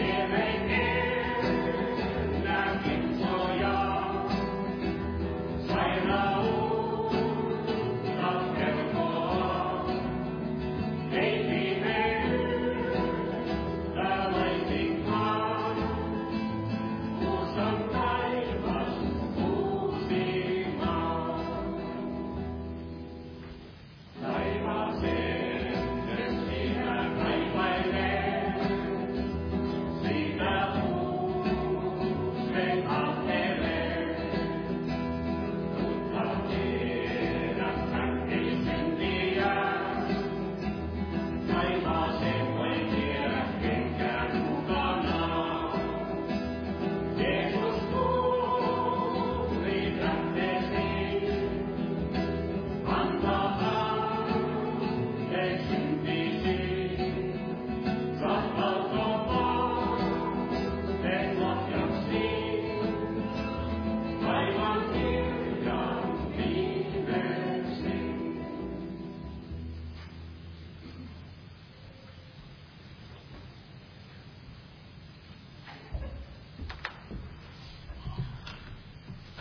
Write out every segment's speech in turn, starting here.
Spirit.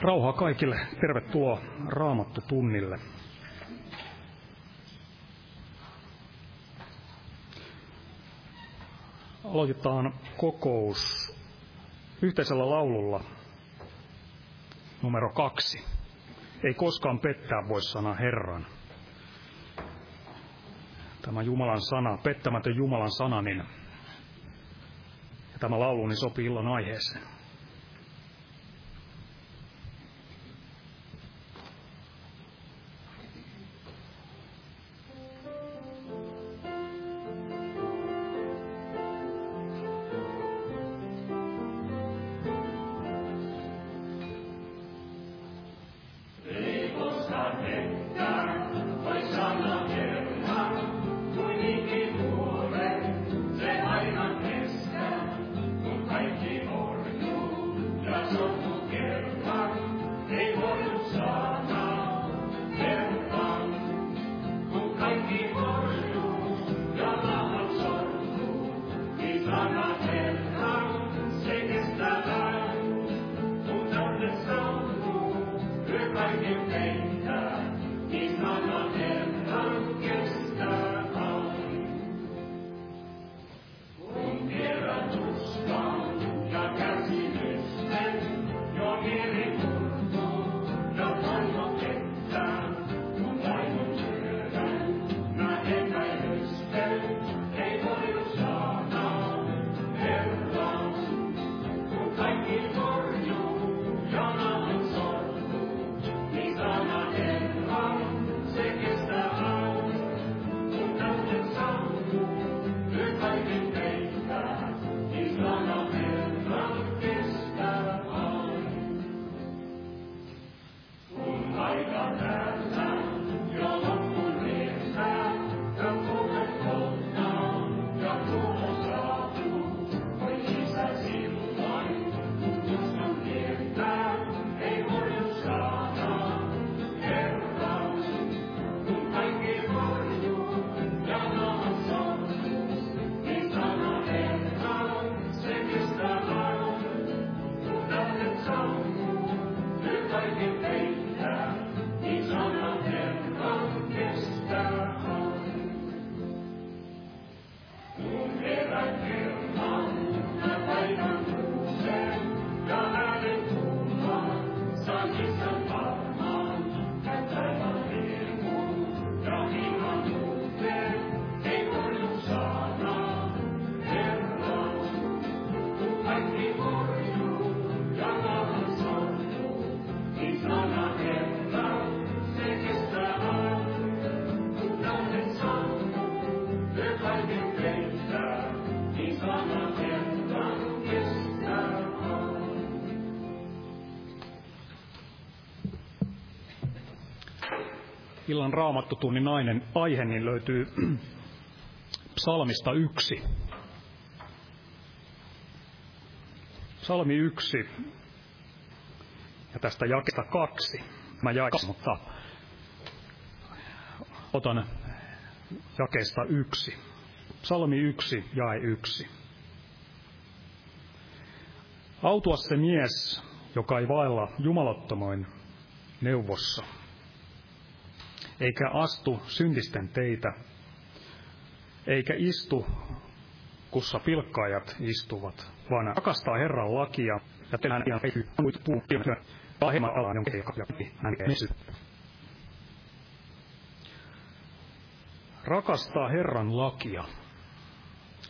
Rauhaa kaikille. Tervetuloa Raamattu tunnille. Aloitetaan kokous yhteisellä laululla numero kaksi. Ei koskaan pettää voi sana Herran. Tämä Jumalan sana, pettämätön Jumalan sana, niin tämä laulu niin sopii illan aiheeseen. Illan raamattotunnin nainen aihe niin löytyy psalmista yksi. Psalmi yksi ja tästä jakesta kaksi. Mä jain, mutta otan jakeesta yksi. Psalmi yksi, jae yksi. Autua se mies, joka ei vailla jumalattomoin neuvossa, eikä astu syntisten teitä, eikä istu, kussa pilkkaajat istuvat, vaan rakastaa Herran lakia ja tehdään ihan ei muut puhtia, pahemman alan, jonka ei ja hän Rakastaa Herran lakia,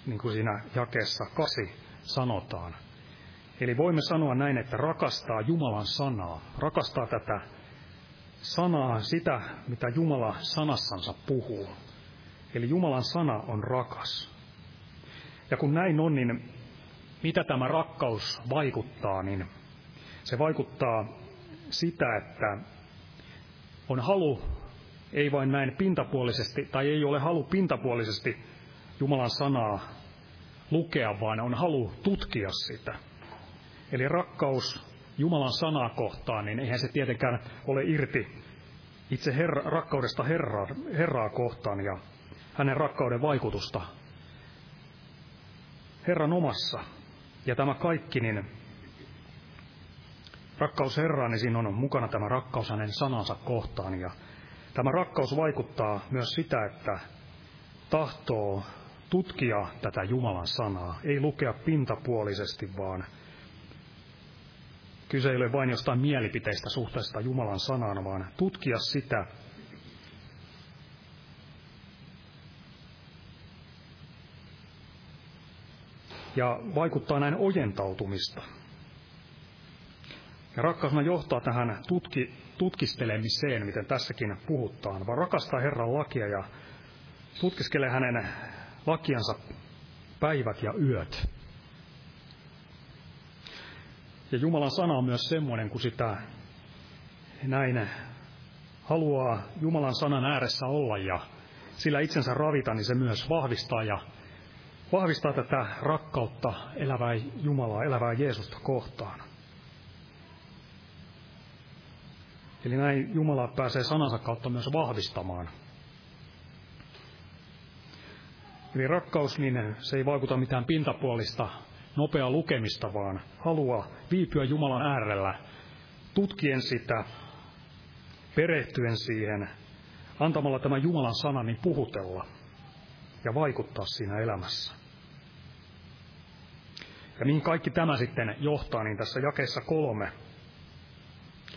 niin kuin siinä jakeessa kasi sanotaan. Eli voimme sanoa näin, että rakastaa Jumalan sanaa, rakastaa tätä sanaa, sitä, mitä Jumala sanassansa puhuu. Eli Jumalan sana on rakas. Ja kun näin on, niin mitä tämä rakkaus vaikuttaa, niin se vaikuttaa sitä, että on halu, ei vain näin pintapuolisesti, tai ei ole halu pintapuolisesti Jumalan sanaa lukea, vaan on halu tutkia sitä. Eli rakkaus Jumalan sanaa kohtaan, niin eihän se tietenkään ole irti itse herra, rakkaudesta Herraa, Herraa kohtaan ja hänen rakkauden vaikutusta Herran omassa. Ja tämä kaikki, niin rakkaus Herraan, niin siinä on mukana tämä rakkaus hänen sanansa kohtaan. Ja tämä rakkaus vaikuttaa myös sitä, että tahtoo tutkia tätä Jumalan sanaa, ei lukea pintapuolisesti, vaan kyse ei ole vain jostain mielipiteistä suhteesta Jumalan sanaan, vaan tutkia sitä ja vaikuttaa näin ojentautumista. Ja rakkausna johtaa tähän tutki, tutkistelemiseen, miten tässäkin puhutaan, vaan rakastaa Herran lakia ja tutkiskelee hänen lakiansa päivät ja yöt. Ja Jumalan sana on myös semmoinen, kun sitä näin haluaa Jumalan sanan ääressä olla ja sillä itsensä ravita, niin se myös vahvistaa ja vahvistaa tätä rakkautta elävää Jumalaa, elävää Jeesusta kohtaan. Eli näin Jumala pääsee sanansa kautta myös vahvistamaan. Eli rakkaus, niin se ei vaikuta mitään pintapuolista, nopea lukemista, vaan haluaa viipyä Jumalan äärellä, tutkien sitä, perehtyen siihen, antamalla tämä Jumalan sana niin puhutella ja vaikuttaa siinä elämässä. Ja mihin kaikki tämä sitten johtaa, niin tässä jakeessa kolme.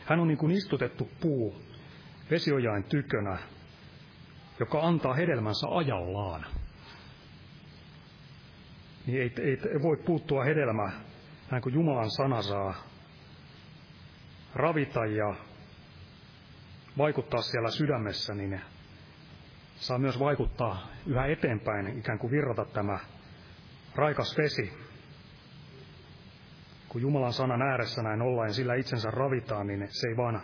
Hän on niin kuin istutettu puu vesiojain tykönä, joka antaa hedelmänsä ajallaan. Niin ei, ei, voi puuttua hedelmä, näin kuin Jumalan sana saa ravita ja vaikuttaa siellä sydämessä, niin saa myös vaikuttaa yhä eteenpäin, ikään kuin virrata tämä raikas vesi kun Jumalan sanan ääressä näin ollaan ja sillä itsensä ravitaan, niin se ei vaan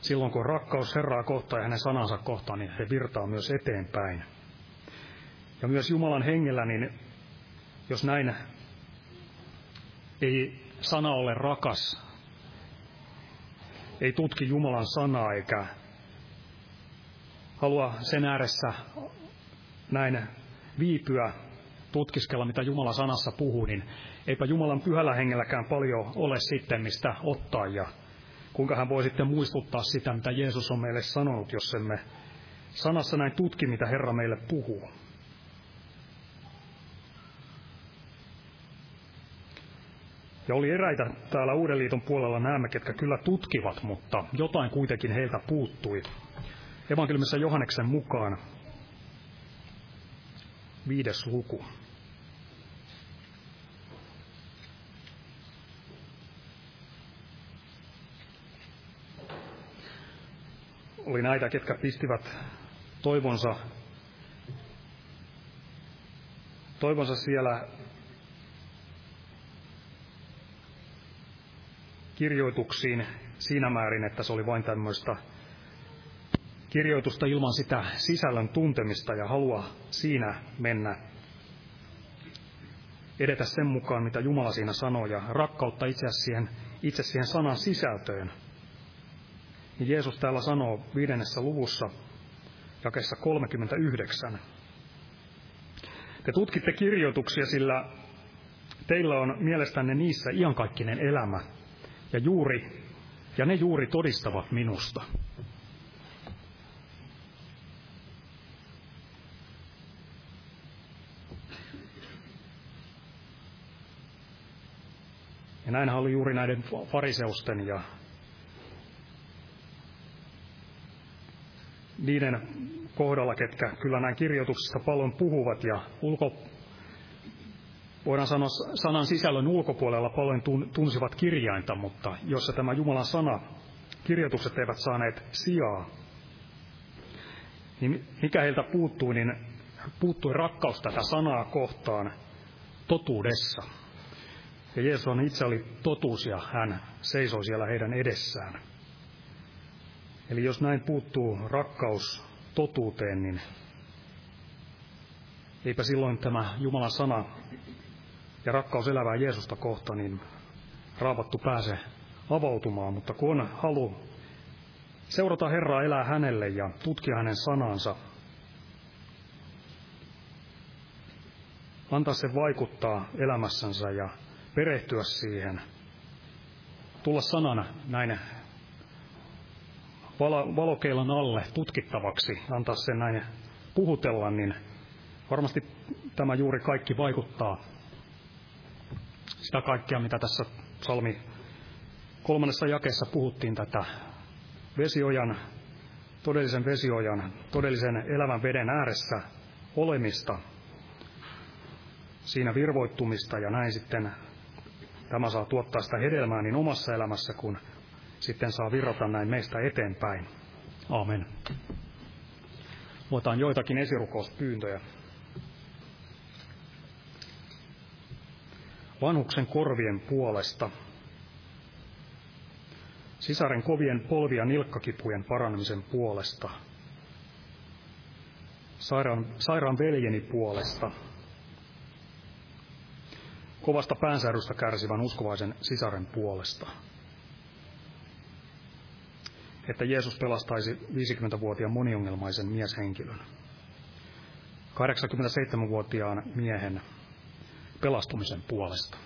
silloin kun rakkaus Herraa kohtaan ja hänen sanansa kohtaan, niin se virtaa myös eteenpäin. Ja myös Jumalan hengellä, niin jos näin ei sana ole rakas, ei tutki Jumalan sanaa eikä halua sen ääressä näin viipyä, tutkiskella, mitä Jumala sanassa puhuu, niin eipä Jumalan pyhällä hengelläkään paljon ole sitten mistä ottaa ja kuinka hän voi sitten muistuttaa sitä, mitä Jeesus on meille sanonut, jos emme sanassa näin tutki, mitä Herra meille puhuu. Ja oli eräitä täällä Uuden liiton puolella näemme, ketkä kyllä tutkivat, mutta jotain kuitenkin heiltä puuttui. Evankeliumissa Johanneksen mukaan viides luku. oli näitä, ketkä pistivät toivonsa, toivonsa siellä kirjoituksiin siinä määrin, että se oli vain tämmöistä kirjoitusta ilman sitä sisällön tuntemista ja halua siinä mennä edetä sen mukaan, mitä Jumala siinä sanoo, ja rakkautta itse siihen, itse siihen sanan sisältöön. Niin Jeesus täällä sanoo viidennessä luvussa, jakessa 39. Te tutkitte kirjoituksia, sillä teillä on mielestänne niissä iankaikkinen elämä, ja, juuri, ja ne juuri todistavat minusta. Ja näinhän oli juuri näiden fariseusten ja niiden kohdalla, ketkä kyllä näin kirjoituksista paljon puhuvat ja ulko, voidaan sanoa sanan sisällön ulkopuolella paljon tunsivat kirjainta, mutta jossa tämä Jumalan sana, kirjoitukset eivät saaneet sijaa, niin mikä heiltä puuttui, niin puuttui rakkaus tätä sanaa kohtaan totuudessa. Ja Jeesus on itse oli totuus ja hän seisoi siellä heidän edessään. Eli jos näin puuttuu rakkaus totuuteen, niin eipä silloin tämä Jumalan sana ja rakkaus elävää Jeesusta kohta, niin raavattu pääse avautumaan, mutta kun on halu seurata Herraa, elää hänelle ja tutkia hänen sanansa, antaa se vaikuttaa elämässänsä ja perehtyä siihen, tulla sanana näin valokeilan alle tutkittavaksi, antaa sen näin puhutella, niin varmasti tämä juuri kaikki vaikuttaa sitä kaikkea, mitä tässä salmi kolmannessa jakeessa puhuttiin tätä vesiojan, todellisen vesiojan, todellisen elävän veden ääressä olemista, siinä virvoittumista ja näin sitten tämä saa tuottaa sitä hedelmää niin omassa elämässä kuin sitten saa virrata näin meistä eteenpäin. Aamen. Otan joitakin esirukouspyyntöjä. Vanhuksen korvien puolesta. Sisaren kovien polvia nilkkakipujen paranemisen puolesta. Sairaan, sairaan veljeni puolesta kovasta päänsärystä kärsivän uskovaisen sisaren puolesta. Että Jeesus pelastaisi 50-vuotiaan moniongelmaisen mieshenkilön. 87-vuotiaan miehen pelastumisen puolesta.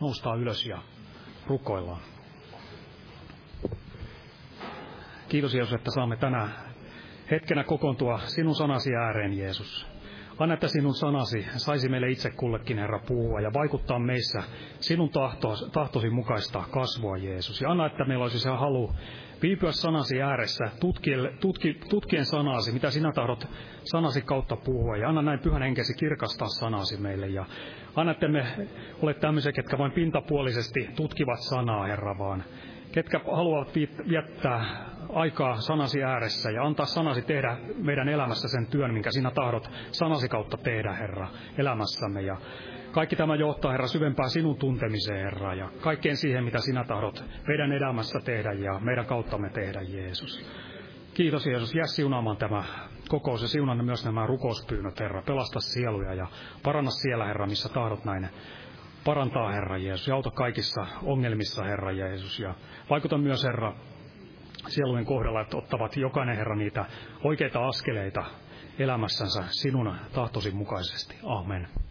Noustaan ylös ja rukoillaan. Kiitos Jeesus, että saamme tänä hetkenä kokoontua sinun sanasi ääreen, Jeesus. Anna, että sinun sanasi saisi meille itse kullekin, Herra, puhua ja vaikuttaa meissä sinun tahtosi, mukaista kasvua, Jeesus. Ja anna, että meillä olisi se halu viipyä sanasi ääressä, tutkien, tutki, tutkien sanasi, mitä sinä tahdot sanasi kautta puhua. Ja anna näin pyhän henkesi kirkastaa sanasi meille. Ja anna, että me ole tämmöisiä, ketkä vain pintapuolisesti tutkivat sanaa, Herra, vaan ketkä haluavat viettää aikaa sanasi ääressä ja antaa sanasi tehdä meidän elämässä sen työn, minkä sinä tahdot sanasi kautta tehdä, Herra, elämässämme. Ja kaikki tämä johtaa, Herra, syvempään sinun tuntemiseen, Herra, ja kaikkeen siihen, mitä sinä tahdot meidän elämässä tehdä ja meidän kauttamme tehdä, Jeesus. Kiitos Jeesus, jää siunaamaan tämä kokous ja siunanne myös nämä rukouspyynnöt, Herra. Pelasta sieluja ja paranna siellä, Herra, missä tahdot näin parantaa, Herra Jeesus, ja auta kaikissa ongelmissa, Herra Jeesus. Ja vaikuta myös, Herra, sielujen kohdalla, että ottavat jokainen Herra niitä oikeita askeleita elämässänsä sinun tahtosi mukaisesti. Amen.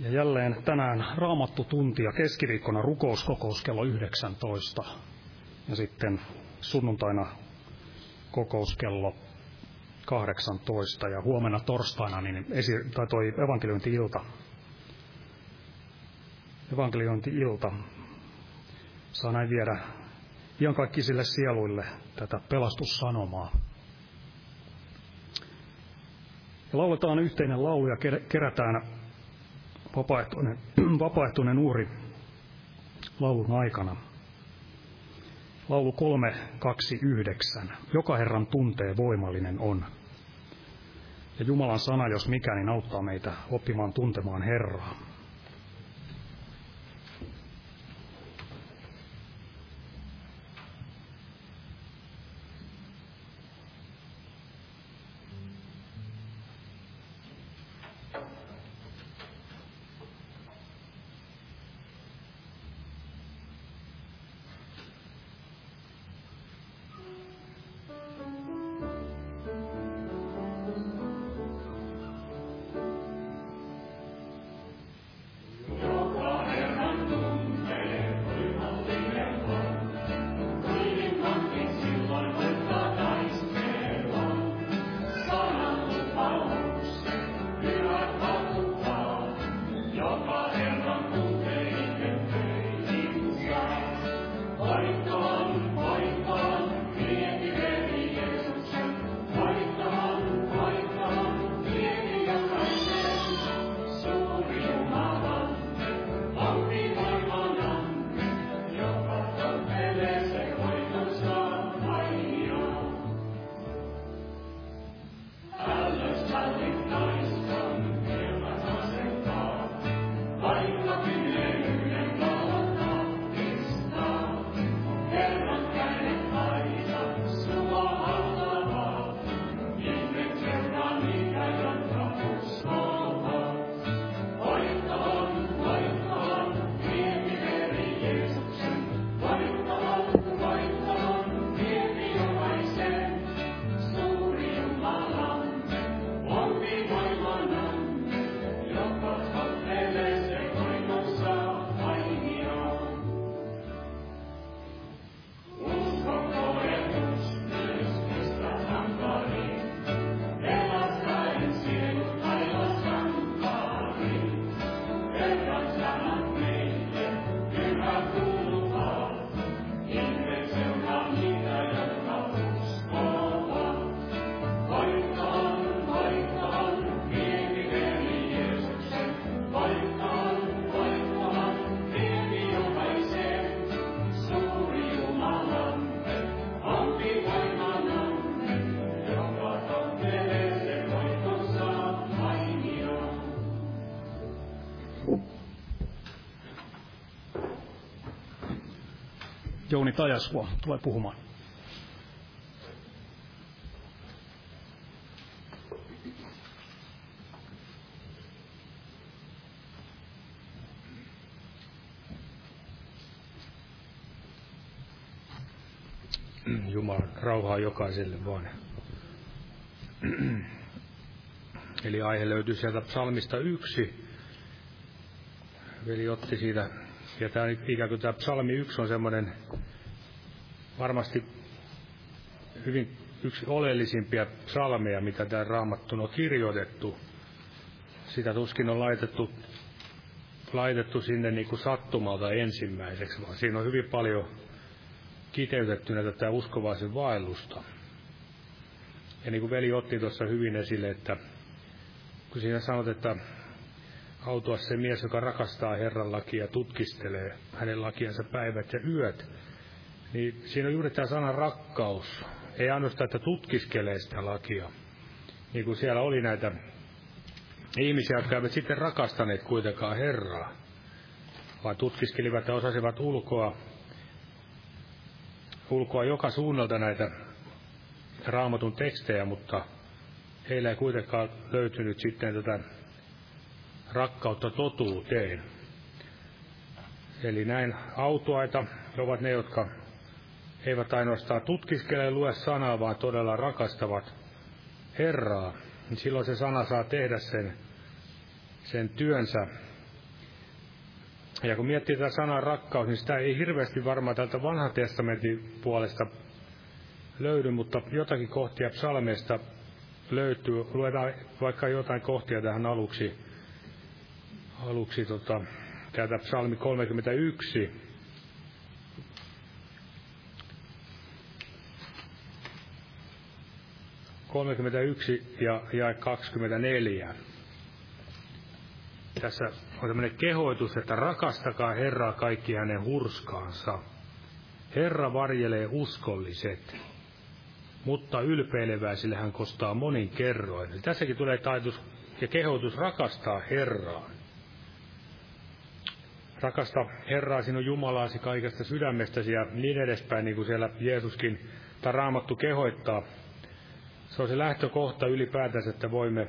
Ja jälleen tänään raamattu tuntia keskiviikkona rukouskokous kello 19. Ja sitten sunnuntaina kokous kello 18 ja huomenna torstaina niin esi- tai toi evankeliointi-ilta. Evankeliointi-ilta saa näin viedä iankaikkisille sieluille tätä pelastussanomaa. Ja lauletaan yhteinen laulu ja kerätään vapaaehtoinen, vapaaehtoinen uuri laulun aikana. Laulu 329. Joka Herran tuntee voimallinen on. Ja Jumalan sana, jos mikä, niin auttaa meitä oppimaan tuntemaan Herraa. Jouni Tajasvuo tulee puhumaan. Jumalan rauhaa jokaiselle vaan. Eli aihe löytyy sieltä psalmista yksi. Veli otti siitä, ja tämä ikään kuin tämä psalmi yksi on semmoinen varmasti hyvin yksi oleellisimpia psalmeja, mitä tämä raamattu on kirjoitettu. Sitä tuskin on laitettu, laitettu sinne niin kuin sattumalta ensimmäiseksi, vaan siinä on hyvin paljon kiteytettynä tätä uskovaisen vaellusta. Ja niin kuin veli otti tuossa hyvin esille, että kun siinä sanot, että autua se mies, joka rakastaa Herran lakia ja tutkistelee hänen lakiansa päivät ja yöt, niin siinä on juuri tämä sana rakkaus. Ei ainoastaan, että tutkiskelee sitä lakia. Niin kuin siellä oli näitä ihmisiä, jotka eivät sitten rakastaneet kuitenkaan Herraa, vaan tutkiskelivat ja osasivat ulkoa, ulkoa joka suunnalta näitä raamatun tekstejä, mutta heillä ei kuitenkaan löytynyt sitten tätä rakkautta totuuteen. Eli näin autuaita ovat ne, jotka eivät ainoastaan tutkiskele lue sanaa, vaan todella rakastavat Herraa. Niin silloin se sana saa tehdä sen, sen työnsä. Ja kun miettii tätä sanaa rakkaus, niin sitä ei hirveästi varmaan tältä vanhan testamentin puolesta löydy, mutta jotakin kohtia psalmeista löytyy. Luetaan vaikka jotain kohtia tähän aluksi. Aluksi tota, täältä psalmi 31. Kolmekymmentäyksi ja jae 24. Tässä on tämmöinen kehoitus, että rakastakaa Herraa kaikki hänen hurskaansa. Herra varjelee uskolliset mutta ylpeileväisille hän kostaa monin kerroin. Eli tässäkin tulee taitus ja kehotus rakastaa Herraa. Rakasta Herraa sinun Jumalaasi kaikesta sydämestäsi ja niin edespäin, niin kuin siellä Jeesuskin tai Raamattu kehoittaa. Se on se lähtökohta ylipäätänsä, että voimme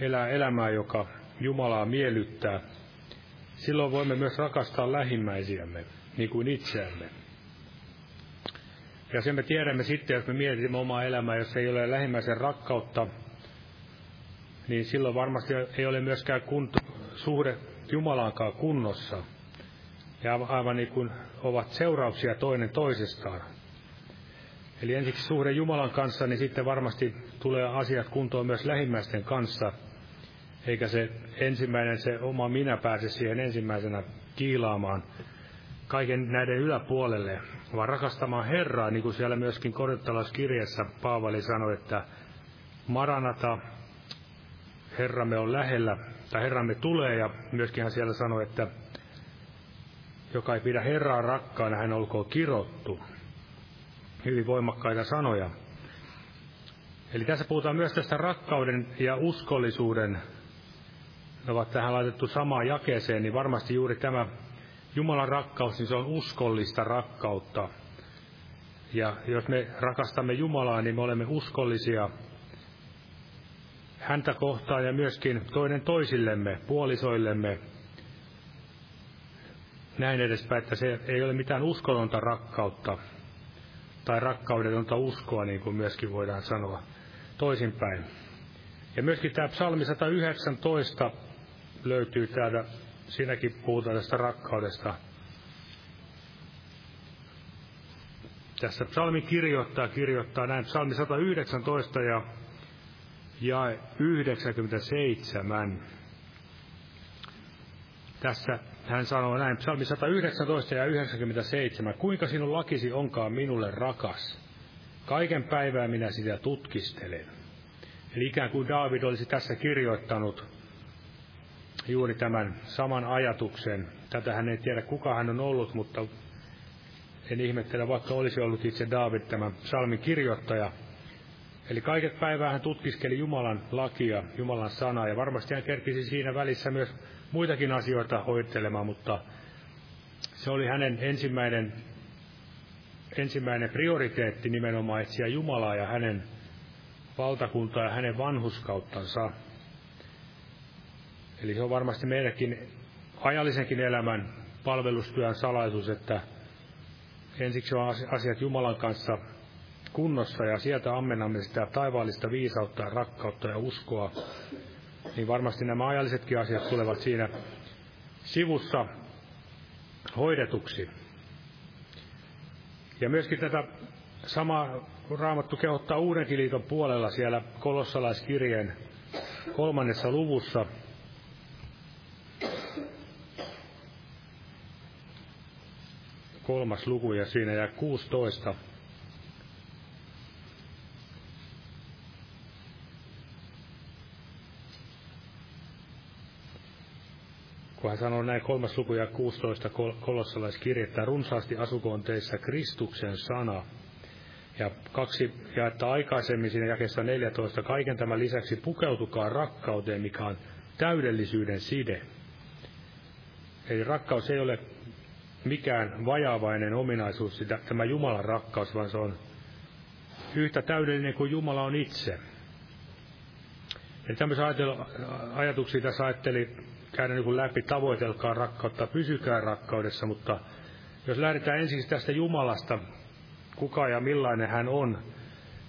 elää elämää, joka Jumalaa miellyttää. Silloin voimme myös rakastaa lähimmäisiämme, niin kuin itseämme. Ja sen me tiedämme sitten, jos me mietimme omaa elämää, jos ei ole lähimmäisen rakkautta, niin silloin varmasti ei ole myöskään kunto, suhde Jumalaankaan kunnossa. Ja aivan niin kuin ovat seurauksia toinen toisestaan. Eli ensiksi suhde Jumalan kanssa, niin sitten varmasti tulee asiat kuntoon myös lähimmäisten kanssa. Eikä se ensimmäinen, se oma minä pääse siihen ensimmäisenä kiilaamaan kaiken näiden yläpuolelle, vaan rakastamaan Herraa, niin kuin siellä myöskin korinttalaiskirjassa Paavali sanoi, että Maranata, Herramme on lähellä, tai Herramme tulee, ja myöskin hän siellä sanoi, että joka ei pidä Herraa rakkaana, hän olkoon kirottu. Hyvin voimakkaita sanoja. Eli tässä puhutaan myös tästä rakkauden ja uskollisuuden, ne ovat tähän laitettu samaan jakeeseen, niin varmasti juuri tämä Jumalan rakkaus, niin se on uskollista rakkautta. Ja jos me rakastamme Jumalaa, niin me olemme uskollisia häntä kohtaan ja myöskin toinen toisillemme, puolisoillemme. Näin edespäin, että se ei ole mitään uskontonta rakkautta tai rakkaudetonta uskoa, niin kuin myöskin voidaan sanoa toisinpäin. Ja myöskin tämä psalmi 119 löytyy täältä siinäkin puhutaan tästä rakkaudesta. Tässä psalmi kirjoittaa, kirjoittaa näin, psalmi 119 ja jae 97. Tässä hän sanoo näin, psalmi 119 ja 97, kuinka sinun lakisi onkaan minulle rakas? Kaiken päivää minä sitä tutkistelen. Eli ikään kuin David olisi tässä kirjoittanut juuri tämän saman ajatuksen. Tätä hän ei tiedä, kuka hän on ollut, mutta en ihmettele, vaikka olisi ollut itse David tämä psalmin kirjoittaja. Eli kaiket päivää hän tutkiskeli Jumalan lakia, Jumalan sanaa, ja varmasti hän kerkisi siinä välissä myös muitakin asioita hoittelemaan, mutta se oli hänen ensimmäinen ensimmäinen prioriteetti nimenomaan etsiä Jumalaa ja hänen valtakuntaa ja hänen vanhuskauttansa. Eli se on varmasti meillekin ajallisenkin elämän palvelustyön salaisuus, että ensiksi on asiat Jumalan kanssa kunnossa ja sieltä ammennamme sitä taivaallista viisautta ja rakkautta ja uskoa, niin varmasti nämä ajallisetkin asiat tulevat siinä sivussa hoidetuksi. Ja myöskin tätä samaa Raamattu kehottaa Uudenkin liiton puolella siellä kolossalaiskirjeen kolmannessa luvussa. Kolmas luku ja siinä jää 16. kun hän sanoo näin kolmas luku ja 16 kolossalaiskirjettä, runsaasti asukoon teissä Kristuksen sana. Ja kaksi jaetta aikaisemmin siinä jakessa 14, kaiken tämän lisäksi pukeutukaa rakkauteen, mikä on täydellisyyden side. Eli rakkaus ei ole mikään vajaavainen ominaisuus, sitä, tämä Jumalan rakkaus, vaan se on yhtä täydellinen kuin Jumala on itse. Eli tämmöisiä ajatuksia tässä ajatteli käydä niin läpi, tavoitelkaa rakkautta, pysykää rakkaudessa, mutta jos lähdetään ensin tästä Jumalasta, kuka ja millainen hän on,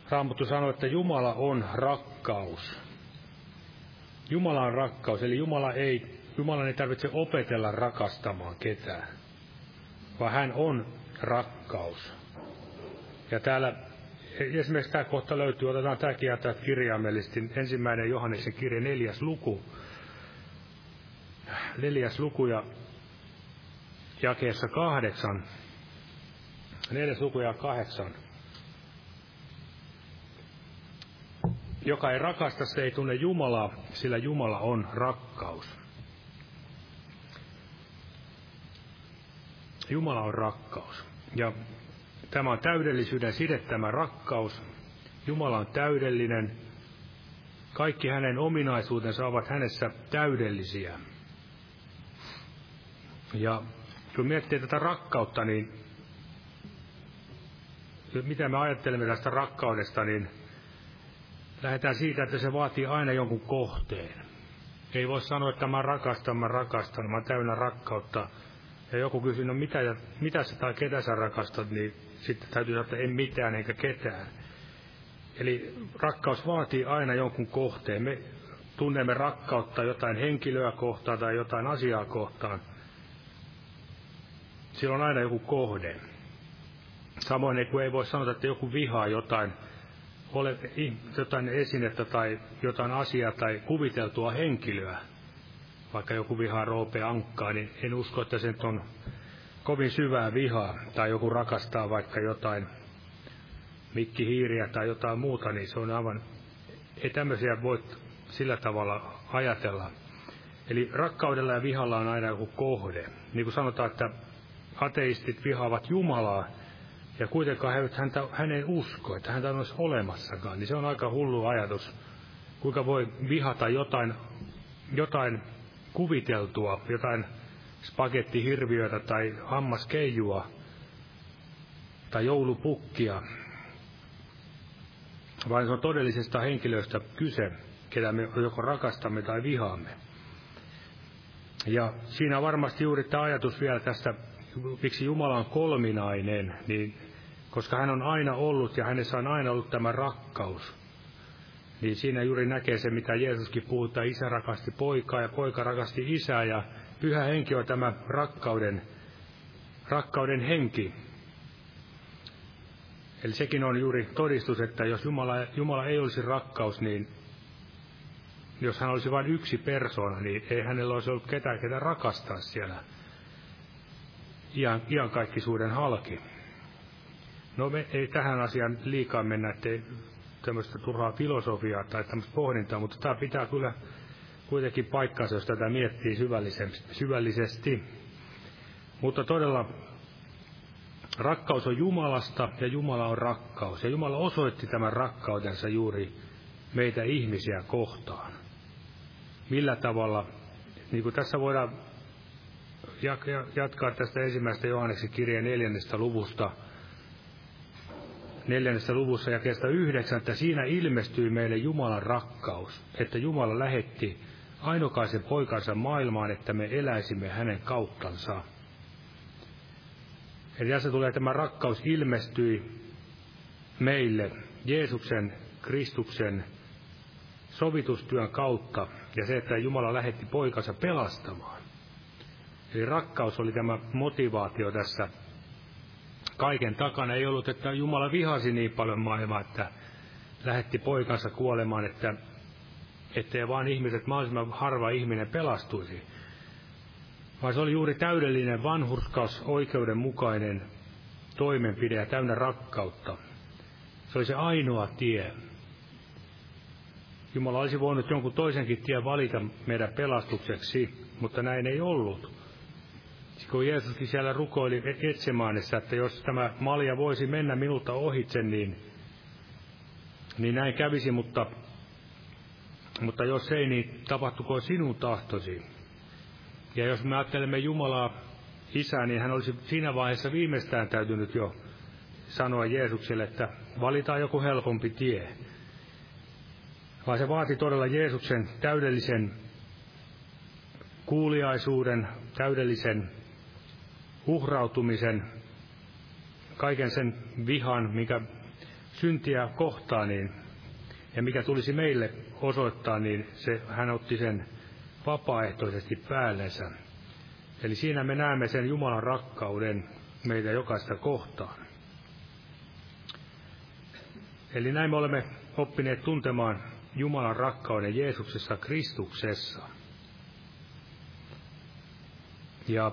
Raamattu sanoo, että Jumala on rakkaus. Jumala on rakkaus, eli Jumala ei, Jumala ei tarvitse opetella rakastamaan ketään, vaan hän on rakkaus. Ja täällä esimerkiksi tämä kohta löytyy, otetaan tämäkin kirjaimellisesti, ensimmäinen Johanneksen kirja, neljäs luku, neljäs luku ja jakeessa kahdeksan. Neljäs luku ja kahdeksan. Joka ei rakasta, se ei tunne Jumalaa, sillä Jumala on rakkaus. Jumala on rakkaus. Ja tämä on täydellisyyden side, tämä rakkaus. Jumala on täydellinen. Kaikki hänen ominaisuutensa ovat hänessä täydellisiä. Ja kun miettii tätä rakkautta, niin mitä me ajattelemme tästä rakkaudesta, niin lähdetään siitä, että se vaatii aina jonkun kohteen. Ei voi sanoa, että mä rakastan, mä rakastan, mä täynnä rakkautta. Ja joku kysyy, no mitä, mitä sä tai ketä sä rakastat, niin sitten täytyy sanoa, että en mitään eikä ketään. Eli rakkaus vaatii aina jonkun kohteen. Me tunnemme rakkautta jotain henkilöä kohtaan tai jotain asiaa kohtaan – sillä on aina joku kohde. Samoin ei, ei voi sanoa, että joku vihaa jotain, ole, jotain esinettä tai jotain asiaa tai kuviteltua henkilöä, vaikka joku vihaa Roope Ankkaa, niin en usko, että se on kovin syvää vihaa, tai joku rakastaa vaikka jotain Mikki Hiiriä tai jotain muuta, niin se on aivan, ei tämmöisiä voi sillä tavalla ajatella. Eli rakkaudella ja vihalla on aina joku kohde. Niin kuin sanotaan, että ateistit vihaavat Jumalaa, ja kuitenkaan he eivät häntä, hänen usko, että häntä olisi olemassakaan, niin se on aika hullu ajatus. Kuinka voi vihata jotain, jotain kuviteltua, jotain spagettihirviötä tai hammaskeijua tai joulupukkia, vaan se on todellisesta henkilöstä kyse, ketä me joko rakastamme tai vihaamme. Ja siinä varmasti juuri tämä ajatus vielä tästä miksi Jumala on kolminainen, niin koska hän on aina ollut ja hänessä on aina ollut tämä rakkaus, niin siinä juuri näkee se, mitä Jeesuskin että isä rakasti poikaa ja poika rakasti isää ja pyhä henki on tämä rakkauden, rakkauden henki. Eli sekin on juuri todistus, että jos Jumala, Jumala ei olisi rakkaus, niin jos hän olisi vain yksi persoona, niin ei hänellä olisi ollut ketään, ketä rakastaa siellä ian, iankaikkisuuden halki. No me ei tähän asiaan liikaa mennä, ettei tämmöistä turhaa filosofiaa tai tämmöistä pohdintaa, mutta tämä pitää kyllä kuitenkin paikkansa, jos tätä miettii syvällisesti. Mutta todella rakkaus on Jumalasta ja Jumala on rakkaus. Ja Jumala osoitti tämän rakkautensa juuri meitä ihmisiä kohtaan. Millä tavalla, niin kuin tässä voidaan jatkaa tästä ensimmäistä Johanneksen kirjeen neljännestä luvusta. neljännessä luvussa ja kestä yhdeksän, että siinä ilmestyi meille Jumalan rakkaus, että Jumala lähetti ainokaisen poikansa maailmaan, että me eläisimme hänen kauttansa. Eli tässä tulee tämä rakkaus ilmestyi meille Jeesuksen, Kristuksen sovitustyön kautta ja se, että Jumala lähetti poikansa pelastamaan. Eli rakkaus oli tämä motivaatio tässä kaiken takana. Ei ollut, että Jumala vihasi niin paljon maailmaa, että lähetti poikansa kuolemaan, että ettei vaan ihmiset, mahdollisimman harva ihminen pelastuisi. Vaan se oli juuri täydellinen vanhurskaus, oikeudenmukainen toimenpide ja täynnä rakkautta. Se oli se ainoa tie. Jumala olisi voinut jonkun toisenkin tien valita meidän pelastukseksi, mutta näin ei ollut. Kun Jeesuskin siellä rukoili Etsemaanissa, että jos tämä malja voisi mennä minulta ohitse, niin, niin näin kävisi, mutta, mutta jos ei, niin tapahtuko sinun tahtosi. Ja jos me ajattelemme Jumalaa isää, niin hän olisi siinä vaiheessa viimeistään täytynyt jo sanoa Jeesukselle, että valitaan joku helpompi tie. Vaan se vaati todella Jeesuksen täydellisen kuuliaisuuden, täydellisen uhrautumisen, kaiken sen vihan, mikä syntiä kohtaa, niin, ja mikä tulisi meille osoittaa, niin se, hän otti sen vapaaehtoisesti päällensä. Eli siinä me näemme sen Jumalan rakkauden meitä jokaista kohtaan. Eli näin me olemme oppineet tuntemaan Jumalan rakkauden Jeesuksessa Kristuksessa. Ja,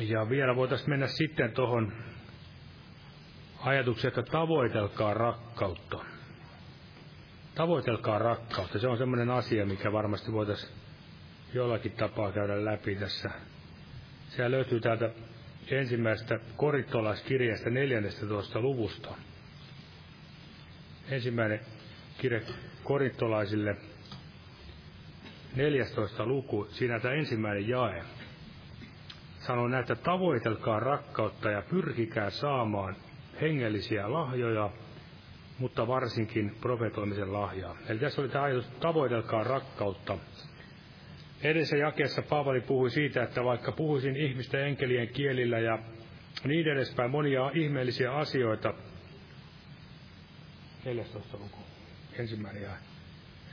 ja vielä voitaisiin mennä sitten tuohon ajatukseen, että tavoitelkaa rakkautta. Tavoitelkaa rakkautta. Se on semmoinen asia, mikä varmasti voitaisiin jollakin tapaa käydä läpi tässä. Se löytyy täältä ensimmäisestä korintolaiskirjasta 14. luvusta. Ensimmäinen kirja korintolaisille 14. luku, siinä tämä ensimmäinen jae. Sanoo näitä, tavoitelkaa rakkautta ja pyrkikää saamaan hengellisiä lahjoja, mutta varsinkin profetoimisen lahjaa. Eli tässä oli tämä ajatus, tavoitelkaa rakkautta. Edellisessä jakeessa Paavali puhui siitä, että vaikka puhuisin ihmisten enkelien kielillä ja niin edespäin monia ihmeellisiä asioita, 14. luku, ensimmäinen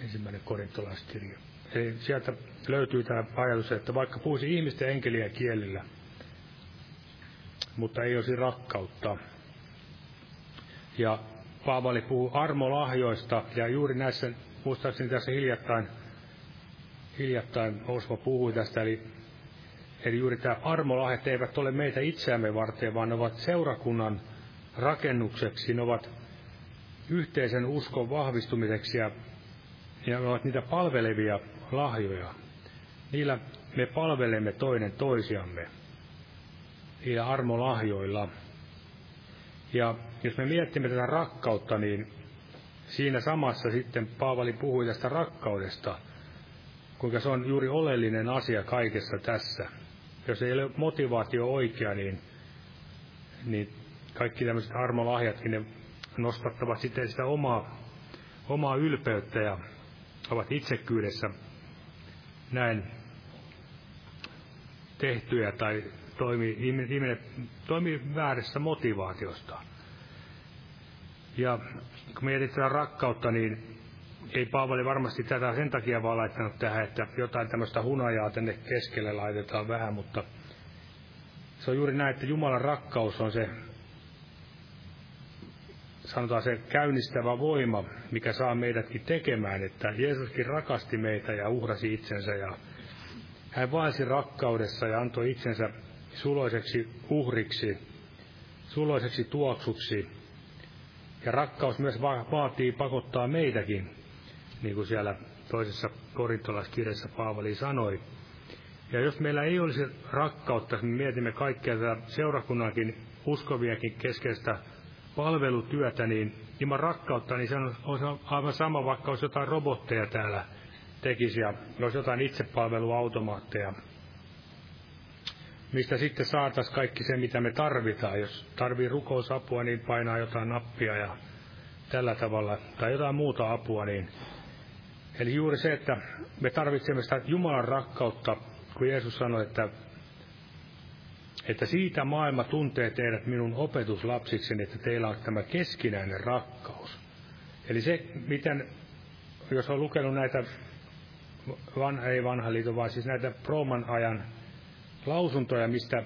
ensimmäinen korintolaiskirja. Eli sieltä löytyy tämä ajatus, että vaikka puhuisi ihmisten enkeliä kielillä, mutta ei olisi rakkautta. Ja Paavali puhuu armolahjoista, ja juuri näissä, muistaakseni tässä hiljattain, hiljattain Osmo puhui tästä, eli, eli juuri tämä armolahjat eivät ole meitä itseämme varten, vaan ne ovat seurakunnan rakennukseksi, ne ovat yhteisen uskon vahvistumiseksi ja, ja ne ovat niitä palvelevia lahjoja. Niillä me palvelemme toinen toisiamme, niillä armolahjoilla. Ja jos me miettimme tätä rakkautta, niin siinä samassa sitten Paavali puhui tästä rakkaudesta, kuinka se on juuri oleellinen asia kaikessa tässä. Jos ei ole motivaatio oikea, niin, niin kaikki tämmöiset armolahjatkin ne nostattavat sitten sitä omaa, omaa ylpeyttä ja ovat itsekyydessä näin tehtyjä tai toimii, ihminen toimii väärässä motivaatiosta. Ja kun mietitään rakkautta, niin ei Paavali varmasti tätä sen takia vaan laittanut tähän, että jotain tämmöistä hunajaa tänne keskelle laitetaan vähän, mutta se on juuri näin, että Jumalan rakkaus on se sanotaan se käynnistävä voima, mikä saa meidätkin tekemään, että Jeesuskin rakasti meitä ja uhrasi itsensä ja hän vaelsi rakkaudessa ja antoi itsensä suloiseksi uhriksi, suloiseksi tuoksuksi. Ja rakkaus myös va- vaatii pakottaa meitäkin, niin kuin siellä toisessa korintolaiskirjassa Paavali sanoi. Ja jos meillä ei olisi rakkautta, niin mietimme kaikkea tätä seurakunnankin uskoviakin keskeistä palvelutyötä, niin ilman rakkautta, niin se on, on aivan sama, vaikka olisi jotain robotteja täällä tekisi ja olisi jotain itsepalveluautomaatteja. mistä sitten saataisiin kaikki se, mitä me tarvitaan. Jos tarvii rukousapua, niin painaa jotain nappia ja tällä tavalla, tai jotain muuta apua, niin Eli juuri se, että me tarvitsemme sitä Jumalan rakkautta, kun Jeesus sanoi, että, että siitä maailma tuntee teidät minun opetuslapsikseni, että teillä on tämä keskinäinen rakkaus. Eli se, miten, jos on lukenut näitä, van, ei vanha liito, vaan siis näitä Rooman ajan lausuntoja, mistä,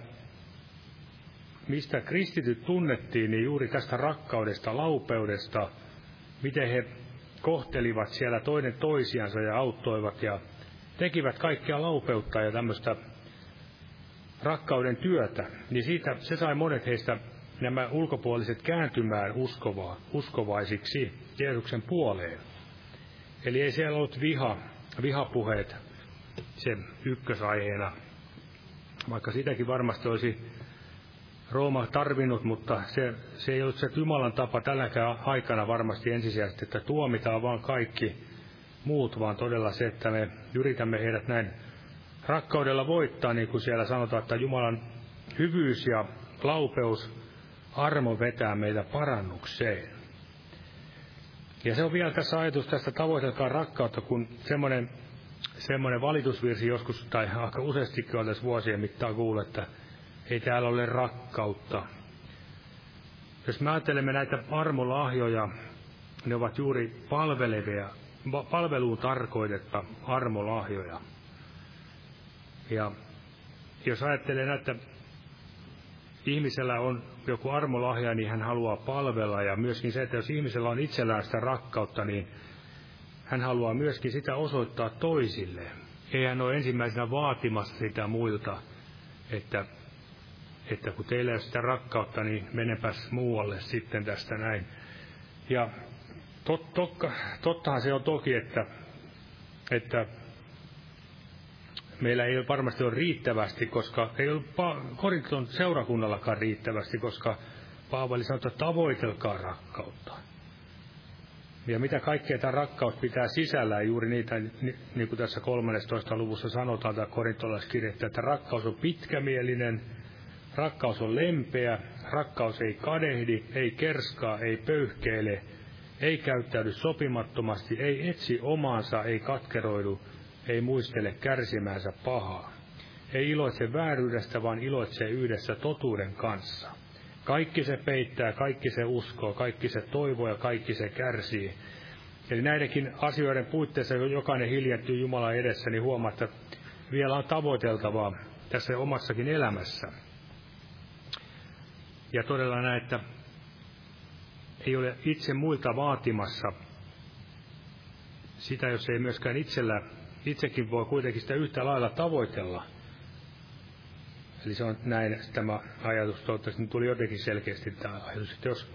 mistä kristityt tunnettiin, niin juuri tästä rakkaudesta, laupeudesta, miten he kohtelivat siellä toinen toisiansa ja auttoivat ja tekivät kaikkea laupeutta ja tämmöistä rakkauden työtä, niin siitä se sai monet heistä nämä ulkopuoliset kääntymään uskovaa, uskovaisiksi Jeesuksen puoleen. Eli ei siellä ollut viha, vihapuheet se ykkösaiheena, vaikka sitäkin varmasti olisi Rooma tarvinnut, mutta se, se ei ollut se Jumalan tapa tälläkään aikana varmasti ensisijaisesti, että tuomitaan vaan kaikki muut, vaan todella se, että me yritämme heidät näin rakkaudella voittaa, niin kuin siellä sanotaan, että Jumalan hyvyys ja laupeus, armo vetää meitä parannukseen. Ja se on vielä tässä ajatus tästä tavoitelkaa rakkautta, kun semmoinen, semmoinen valitusvirsi joskus, tai aika useastikin on tässä vuosien mittaan kuullut, että ei täällä ole rakkautta. Jos me ajattelemme näitä armolahjoja, ne ovat juuri palvelevia, palveluun tarkoitetta armolahjoja. Ja jos ajattelee näitä, ihmisellä on joku armolahja, niin hän haluaa palvella. Ja myöskin se, että jos ihmisellä on itsellään sitä rakkautta, niin hän haluaa myöskin sitä osoittaa toisille. Ei hän ole ensimmäisenä vaatimassa sitä muilta, että että kun teillä ei ole sitä rakkautta, niin menepäs muualle sitten tästä näin. Ja tot, tokka, tottahan se on toki, että, että meillä ei varmasti ole riittävästi, koska ei ole Korinton seurakunnallakaan riittävästi, koska Paavali sanoi, että tavoitelkaa rakkautta. Ja mitä kaikkea tämä rakkaus pitää sisällään, juuri niitä, niin kuin tässä 13. luvussa sanotaan, tämä korintolaiskirjettä, että rakkaus on pitkämielinen, Rakkaus on lempeä, rakkaus ei kadehdi, ei kerskaa, ei pöyhkeile, ei käyttäydy sopimattomasti, ei etsi omaansa, ei katkeroidu, ei muistele kärsimäänsä pahaa. Ei iloitse vääryydestä, vaan iloitsee yhdessä totuuden kanssa. Kaikki se peittää, kaikki se uskoo, kaikki se toivoo ja kaikki se kärsii. Eli näidenkin asioiden puitteissa, jokainen hiljentyy Jumalan edessä, niin huomaa, että vielä on tavoiteltavaa tässä omassakin elämässä. Ja todella näin, että ei ole itse muilta vaatimassa sitä, jos ei myöskään itsellä, itsekin voi kuitenkin sitä yhtä lailla tavoitella. Eli se on näin tämä ajatus, toivottavasti tuli jotenkin selkeästi tämä ajatus, että jos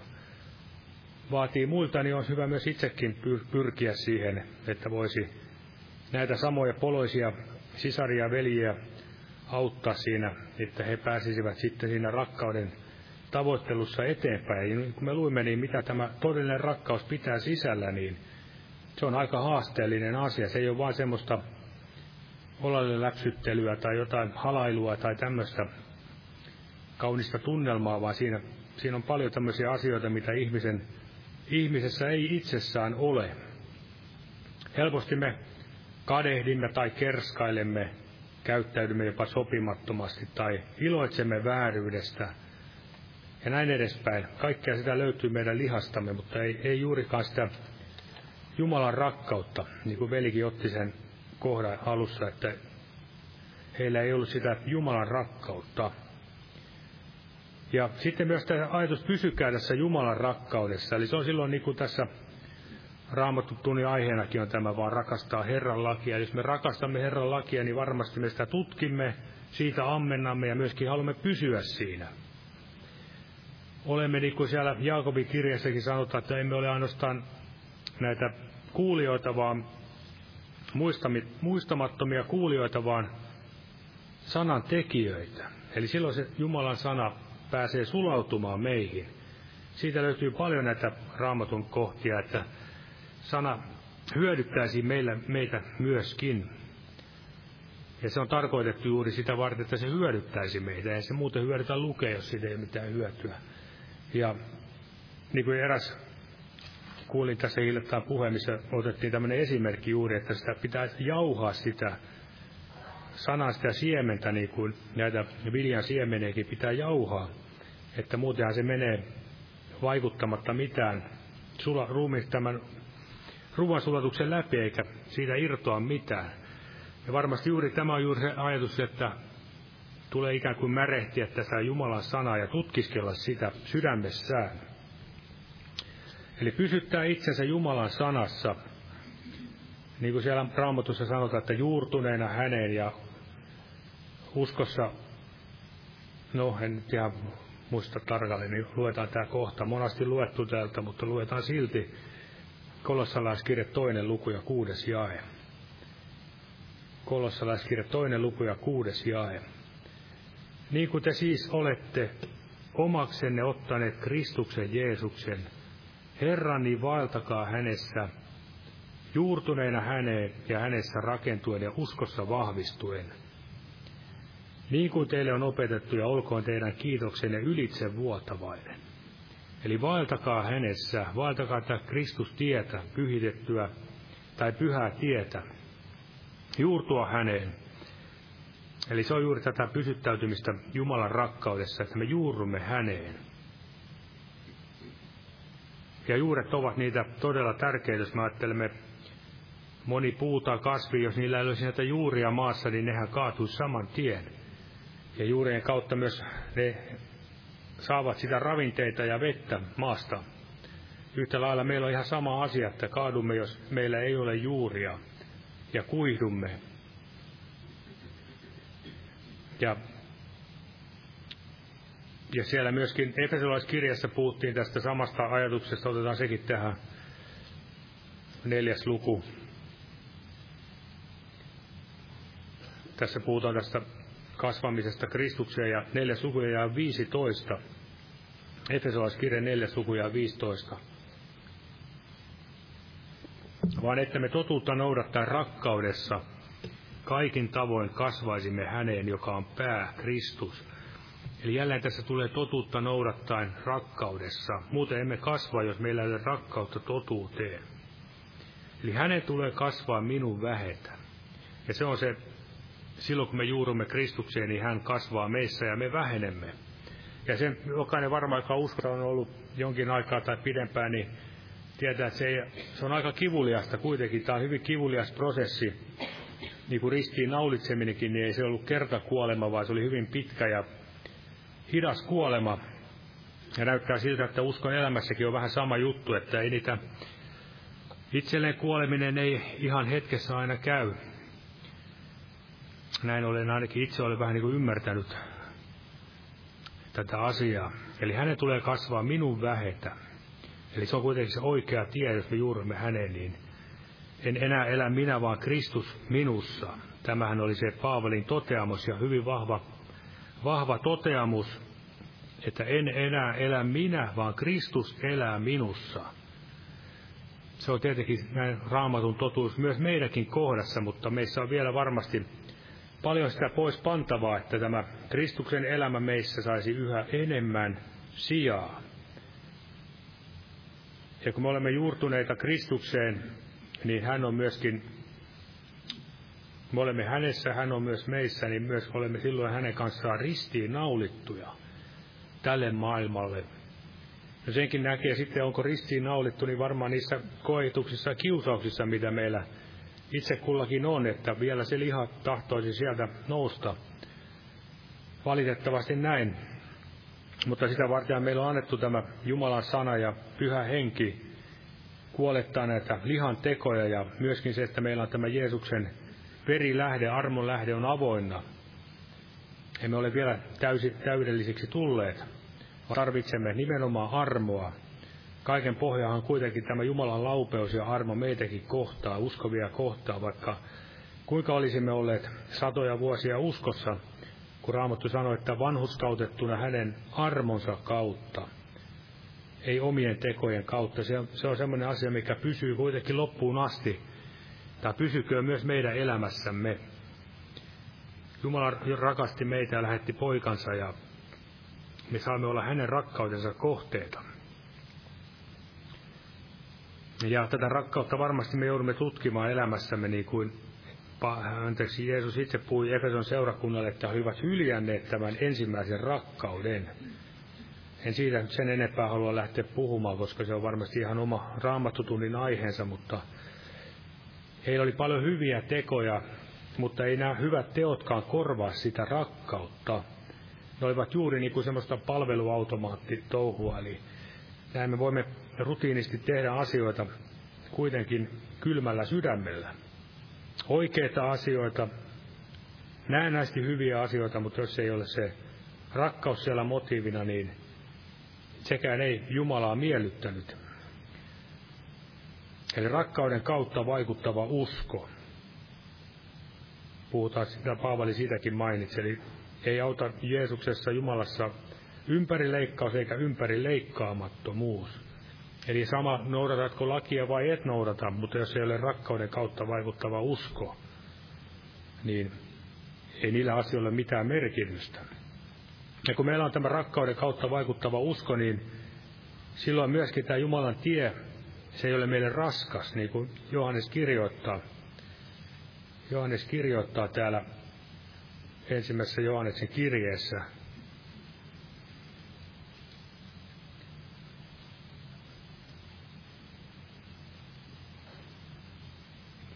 vaatii muilta, niin on hyvä myös itsekin pyrkiä siihen, että voisi näitä samoja poloisia sisaria ja veljiä auttaa siinä, että he pääsisivät sitten siinä rakkauden tavoittelussa eteenpäin. Ja kun me luimme, niin mitä tämä todellinen rakkaus pitää sisällä, niin se on aika haasteellinen asia. Se ei ole vain semmoista olalle läksyttelyä tai jotain halailua tai tämmöistä kaunista tunnelmaa, vaan siinä, siinä on paljon tämmöisiä asioita, mitä ihmisen, ihmisessä ei itsessään ole. Helposti me kadehdimme tai kerskailemme, käyttäydymme jopa sopimattomasti tai iloitsemme vääryydestä – ja näin edespäin. Kaikkea sitä löytyy meidän lihastamme, mutta ei, ei juurikaan sitä Jumalan rakkautta, niin kuin velikin otti sen kohdan alussa, että heillä ei ollut sitä Jumalan rakkautta. Ja sitten myös tämä ajatus pysykää tässä Jumalan rakkaudessa. Eli se on silloin niin kuin tässä Raamattu tunnin aiheenakin on tämä, vaan rakastaa Herran lakia. Jos me rakastamme Herran lakia, niin varmasti me sitä tutkimme, siitä ammennamme ja myöskin haluamme pysyä siinä olemme, niin kuin siellä Jaakobin kirjassakin sanotaan, että emme ole ainoastaan näitä kuulijoita, vaan muistamattomia kuulijoita, vaan sanan tekijöitä. Eli silloin se Jumalan sana pääsee sulautumaan meihin. Siitä löytyy paljon näitä raamatun kohtia, että sana hyödyttäisi meillä, meitä myöskin. Ja se on tarkoitettu juuri sitä varten, että se hyödyttäisi meitä. Ei se muuten hyödytä lukea, jos siitä ei ole mitään hyötyä. Ja niin kuin eräs kuulin tässä hiljattain puheen, missä otettiin tämmöinen esimerkki juuri, että sitä pitää jauhaa sitä sanasta ja siementä, niin kuin näitä viljan siemeniäkin pitää jauhaa, että muutenhan se menee vaikuttamatta mitään sula, ruumi tämän ruoan sulatuksen läpi, eikä siitä irtoa mitään. Ja varmasti juuri tämä on juuri se ajatus, että tulee ikään kuin märehtiä tässä Jumalan sanaa ja tutkiskella sitä sydämessään. Eli pysyttää itsensä Jumalan sanassa, niin kuin siellä Raamatussa sanotaan, että juurtuneena häneen ja uskossa, no en nyt ihan muista tarkalleen, niin luetaan tämä kohta. Monasti luettu täältä, mutta luetaan silti kolossalaiskirja toinen luku ja kuudes jae. Kolossalaiskirja toinen luku ja kuudes jae. Niin kuin te siis olette omaksenne ottaneet Kristuksen Jeesuksen, Herran, niin vaeltakaa hänessä, juurtuneena häneen ja hänessä rakentuen ja uskossa vahvistuen. Niin kuin teille on opetettu ja olkoon teidän kiitoksenne ylitse vuotavainen. Eli vaeltakaa hänessä, vaeltakaa tätä Kristus tietä, pyhitettyä tai pyhää tietä, juurtua häneen. Eli se on juuri tätä pysyttäytymistä Jumalan rakkaudessa, että me juurrumme häneen. Ja juuret ovat niitä todella tärkeitä, jos me ajattelemme moni puuta kasvi, jos niillä ei olisi näitä juuria maassa, niin nehän kaatuisi saman tien. Ja juurien kautta myös ne saavat sitä ravinteita ja vettä maasta. Yhtä lailla meillä on ihan sama asia, että kaadumme, jos meillä ei ole juuria, ja kuihdumme. Ja, ja siellä myöskin Efesolaiskirjassa puhuttiin tästä samasta ajatuksesta, otetaan sekin tähän neljäs luku. Tässä puhutaan tästä kasvamisesta Kristukseen ja neljäs luku ja 15. Efesolaiskirja neljäs luku ja 15. Vaan että me totuutta noudattaa rakkaudessa kaikin tavoin kasvaisimme häneen, joka on pää, Kristus. Eli jälleen tässä tulee totuutta noudattaen rakkaudessa. Muuten emme kasva, jos meillä ei ole rakkautta totuuteen. Eli hänen tulee kasvaa minun vähetä. Ja se on se silloin kun me juurumme Kristukseen, niin hän kasvaa meissä ja me vähenemme. Ja sen jokainen varmaan, joka uskossa on ollut jonkin aikaa tai pidempään, niin tietää, että se, ei, se on aika kivuliasta kuitenkin. Tämä on hyvin kivulias prosessi. Niin kuin ristiin naulitseminenkin, niin ei se ollut kerta kuolema, vaan se oli hyvin pitkä ja hidas kuolema. Ja näyttää siltä, että uskon elämässäkin on vähän sama juttu, että ei niitä itselleen kuoleminen ei ihan hetkessä aina käy. Näin olen ainakin itse olen vähän niin kuin ymmärtänyt tätä asiaa. Eli hänen tulee kasvaa minun vähetä. Eli se on kuitenkin se oikea tie, jos me juurimme häneen, niin en enää elä minä, vaan Kristus minussa. Tämähän oli se Paavalin toteamus ja hyvin vahva, vahva toteamus, että en enää elä minä, vaan Kristus elää minussa. Se on tietenkin näin raamatun totuus myös meidänkin kohdassa, mutta meissä on vielä varmasti paljon sitä pois pantavaa, että tämä Kristuksen elämä meissä saisi yhä enemmän sijaa. Ja kun me olemme juurtuneita Kristukseen, niin hän on myöskin, me olemme hänessä, hän on myös meissä, niin myös olemme silloin hänen kanssaan ristiin naulittuja tälle maailmalle. Ja senkin näkee sitten, onko ristiin naulittu, niin varmaan niissä koetuksissa ja kiusauksissa, mitä meillä itse kullakin on, että vielä se liha tahtoisi sieltä nousta. Valitettavasti näin. Mutta sitä varten meillä on annettu tämä Jumalan sana ja pyhä henki kuolettaa näitä lihan tekoja ja myöskin se, että meillä on tämä Jeesuksen verilähde, armon lähde on avoinna. Emme ole vielä täysi, täydellisiksi tulleet. Tarvitsemme nimenomaan armoa, kaiken pohjahan kuitenkin tämä Jumalan laupeus ja armo meitäkin kohtaa, uskovia kohtaa, vaikka kuinka olisimme olleet satoja vuosia uskossa, kun Raamattu sanoi, että vanhuskautettuna hänen armonsa kautta, ei omien tekojen kautta. Se on, se on sellainen asia, mikä pysyy kuitenkin loppuun asti, tai pysyköön myös meidän elämässämme. Jumala rakasti meitä ja lähetti poikansa ja me saamme olla hänen rakkautensa kohteita. Ja tätä rakkautta varmasti me joudumme tutkimaan elämässämme niin kuin anteeksi, Jeesus itse puhui Efeson seurakunnalle, että he olivat hyljänneet tämän ensimmäisen rakkauden. En siitä sen enempää halua lähteä puhumaan, koska se on varmasti ihan oma raamattutunnin aiheensa, mutta heillä oli paljon hyviä tekoja, mutta ei nämä hyvät teotkaan korvaa sitä rakkautta. Ne olivat juuri niin kuin semmoista palveluautomaattitouhua, eli näin me voimme rutiinisti tehdä asioita kuitenkin kylmällä sydämellä. Oikeita asioita, näennäisesti hyviä asioita, mutta jos ei ole se rakkaus siellä motiivina, niin sekään ei Jumalaa miellyttänyt. Eli rakkauden kautta vaikuttava usko. Puhutaan, sitä Paavali siitäkin mainitsi, eli ei auta Jeesuksessa Jumalassa ympärileikkaus eikä ympärileikkaamattomuus. Eli sama, noudatatko lakia vai et noudata, mutta jos ei ole rakkauden kautta vaikuttava usko, niin ei niillä asioilla mitään merkitystä. Ja kun meillä on tämä rakkauden kautta vaikuttava usko, niin silloin myöskin tämä Jumalan tie, se ei ole meille raskas, niin kuin Johannes kirjoittaa. Johannes kirjoittaa täällä ensimmäisessä Johanneksen kirjeessä,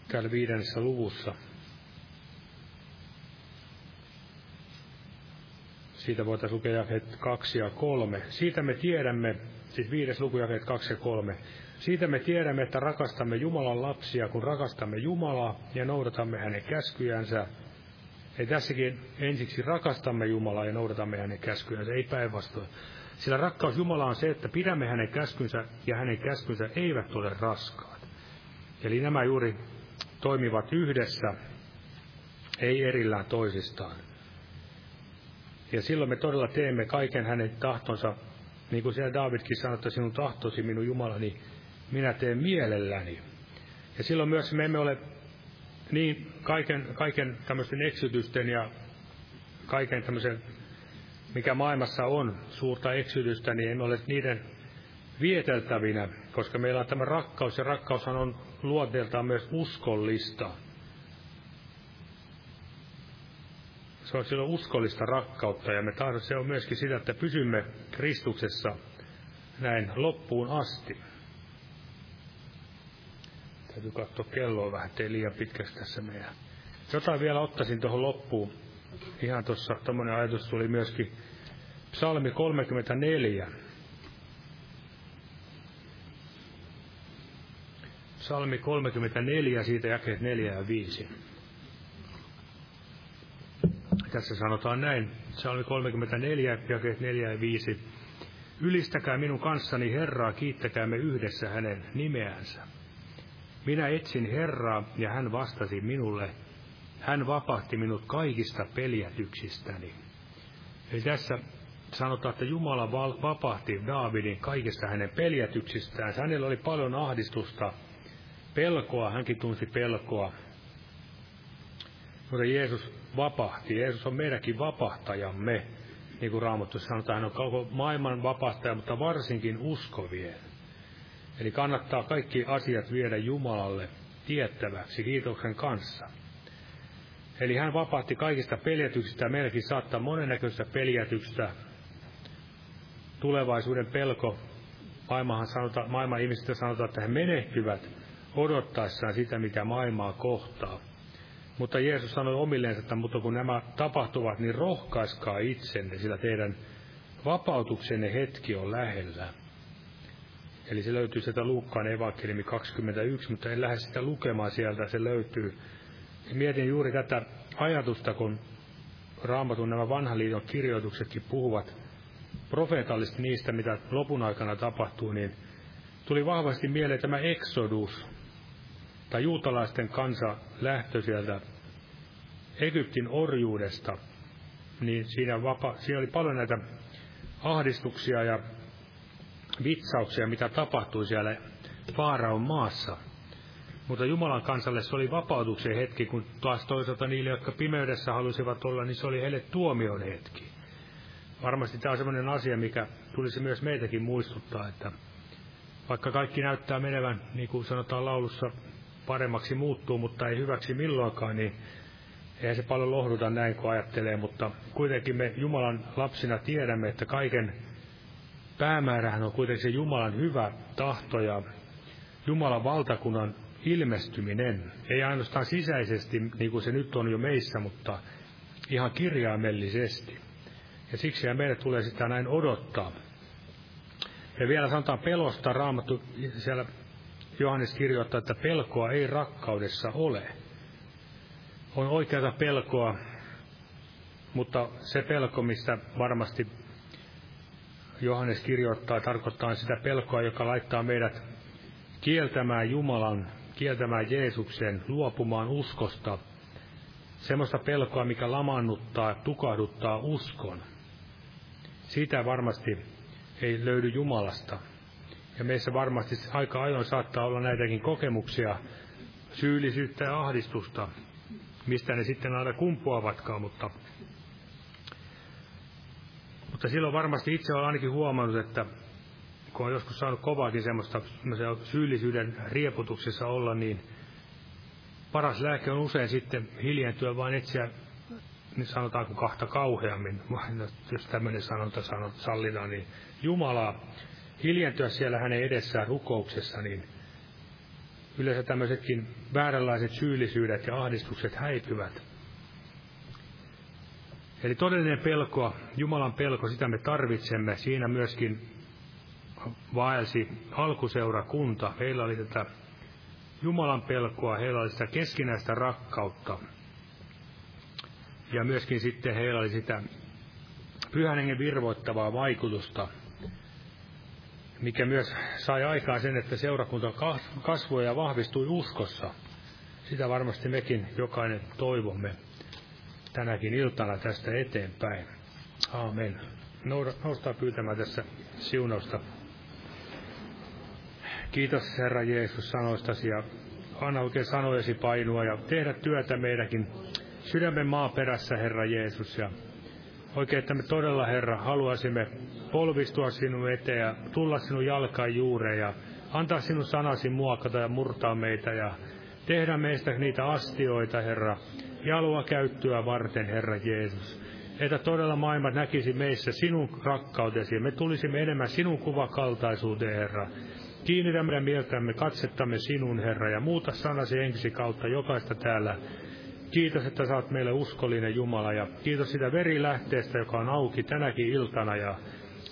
täällä viidennessä luvussa. Siitä voitaisiin lukea jakeet 2 ja 3. Siitä me tiedämme, siis viides luku jakeet 2 ja 3. Siitä me tiedämme, että rakastamme Jumalan lapsia, kun rakastamme Jumalaa ja noudatamme hänen käskyjänsä. Ei tässäkin ensiksi rakastamme Jumalaa ja noudatamme hänen käskyjänsä, ei päinvastoin. Sillä rakkaus Jumalaa on se, että pidämme hänen käskynsä ja hänen käskynsä eivät ole raskaat. Eli nämä juuri toimivat yhdessä, ei erillään toisistaan. Ja silloin me todella teemme kaiken hänen tahtonsa, niin kuin siellä Davidkin sanoi, että sinun tahtosi minun Jumalani, minä teen mielelläni. Ja silloin myös me emme ole niin kaiken, kaiken tämmöisten eksytysten ja kaiken tämmöisen, mikä maailmassa on, suurta eksytystä, niin emme ole niiden vieteltävinä, koska meillä on tämä rakkaus, ja rakkaushan on luonteeltaan myös uskollista. Se on silloin uskollista rakkautta, ja me tahdomme, se on myöskin sitä, että pysymme Kristuksessa näin loppuun asti. Täytyy katsoa kelloa vähän, ettei liian pitkäksi tässä meidän. Jotain vielä ottaisin tuohon loppuun. Ihan tuossa tuommoinen ajatus tuli myöskin Psalmi 34. Salmi 34, siitä jakeet 4 ja 5. Tässä sanotaan näin, Salmi 34, jakeet 4 ja 5. Ylistäkää minun kanssani Herraa, kiittäkäämme yhdessä hänen nimeänsä. Minä etsin Herraa, ja hän vastasi minulle. Hän vapahti minut kaikista peljätyksistäni. Eli tässä sanotaan, että Jumala vapahti Daavidin kaikista hänen peljätyksistään. Hänellä oli paljon ahdistusta, pelkoa, hänkin tunsi pelkoa. Mutta Jeesus vapahti. Jeesus on meidänkin vapahtajamme. Niin kuin Raamattu sanotaan, hän on koko maailman vapahtaja, mutta varsinkin uskovien. Eli kannattaa kaikki asiat viedä Jumalalle tiettäväksi kiitoksen kanssa. Eli hän vapahti kaikista peljätyksistä meilläkin saattaa monennäköistä peljätystä. Tulevaisuuden pelko. Maailmahan sanotaan, maailman ihmiset sanotaan, että he menehtyvät odottaessaan sitä, mikä maailmaa kohtaa. Mutta Jeesus sanoi omilleen, että mutta kun nämä tapahtuvat, niin rohkaiskaa itsenne, sillä teidän vapautuksenne hetki on lähellä. Eli se löytyy sieltä Luukkaan evankeliumi 21, mutta en lähde sitä lukemaan sieltä, se löytyy. Mietin juuri tätä ajatusta, kun Raamatun nämä vanhan liiton kirjoituksetkin puhuvat profeetallisesti niistä, mitä lopun aikana tapahtuu, niin tuli vahvasti mieleen tämä Exodus, tai juutalaisten kansa lähtö sieltä Egyptin orjuudesta, niin siinä, vapa, siinä oli paljon näitä ahdistuksia ja vitsauksia, mitä tapahtui siellä Faaraon maassa. Mutta Jumalan kansalle se oli vapautuksen hetki, kun taas toisaalta niille, jotka pimeydessä halusivat olla, niin se oli heille tuomion hetki. Varmasti tämä on sellainen asia, mikä tulisi myös meitäkin muistuttaa, että vaikka kaikki näyttää menevän, niin kuin sanotaan laulussa, paremmaksi muuttuu, mutta ei hyväksi milloinkaan, niin eihän se paljon lohduta näin, kun ajattelee, mutta kuitenkin me Jumalan lapsina tiedämme, että kaiken päämäärähän on kuitenkin se Jumalan hyvä tahto ja Jumalan valtakunnan ilmestyminen. Ei ainoastaan sisäisesti, niin kuin se nyt on jo meissä, mutta ihan kirjaimellisesti. Ja siksi meidän tulee sitä näin odottaa. Ja vielä sanotaan pelosta, Raamattu siellä Johannes kirjoittaa, että pelkoa ei rakkaudessa ole. On oikeata pelkoa, mutta se pelko, mistä varmasti Johannes kirjoittaa, tarkoittaa sitä pelkoa, joka laittaa meidät kieltämään Jumalan, kieltämään Jeesuksen, luopumaan uskosta. Semmoista pelkoa, mikä lamannuttaa, tukahduttaa uskon. Siitä varmasti ei löydy Jumalasta. Ja meissä varmasti aika ajoin saattaa olla näitäkin kokemuksia, syyllisyyttä ja ahdistusta, mistä ne sitten aina kumpuavatkaan, mutta, mutta silloin varmasti itse olen ainakin huomannut, että kun on joskus saanut kovaakin semmoista syyllisyyden rieputuksessa olla, niin paras lääke on usein sitten hiljentyä vain etsiä, niin sanotaanko kahta kauheammin, jos tämmöinen sanonta sallitaan, niin Jumalaa hiljentyä siellä hänen edessään rukouksessa, niin yleensä tämmöisetkin vääränlaiset syyllisyydet ja ahdistukset häipyvät. Eli todellinen pelko, Jumalan pelko, sitä me tarvitsemme. Siinä myöskin vaelsi alkuseurakunta. Heillä oli tätä Jumalan pelkoa, heillä oli sitä keskinäistä rakkautta. Ja myöskin sitten heillä oli sitä pyhän hengen virvoittavaa vaikutusta – mikä myös sai aikaan sen, että seurakunta kasvoi ja vahvistui uskossa. Sitä varmasti mekin jokainen toivomme tänäkin iltana tästä eteenpäin. Aamen. Noustaa pyytämään tässä siunausta. Kiitos Herra Jeesus sanoistasi ja anna oikein sanojesi painua ja tehdä työtä meidänkin sydämen maaperässä, Herra Jeesus. Ja oikein, että me todella, Herra, haluaisimme polvistua sinun eteen ja tulla sinun jalkaan juureen ja antaa sinun sanasi muokata ja murtaa meitä ja tehdä meistä niitä astioita, Herra, jalua käyttöä varten, Herra Jeesus. Että todella maailma näkisi meissä sinun rakkautesi me tulisimme enemmän sinun kuvakaltaisuuteen, Herra. Kiinnitä meidän mieltämme, katsettamme sinun, Herra, ja muuta sanasi ensi kautta jokaista täällä. Kiitos, että saat meille uskollinen Jumala, ja kiitos sitä verilähteestä, joka on auki tänäkin iltana, ja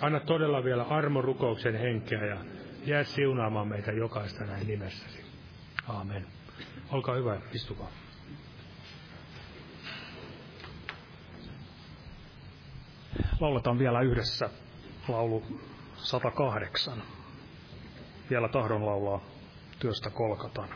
Anna todella vielä armorukouksen henkeä ja jää siunaamaan meitä jokaista näin nimessäsi. Aamen. Olkaa hyvä, istukaa. Lauletaan vielä yhdessä laulu 108. Vielä tahdon laulaa työstä kolkataan.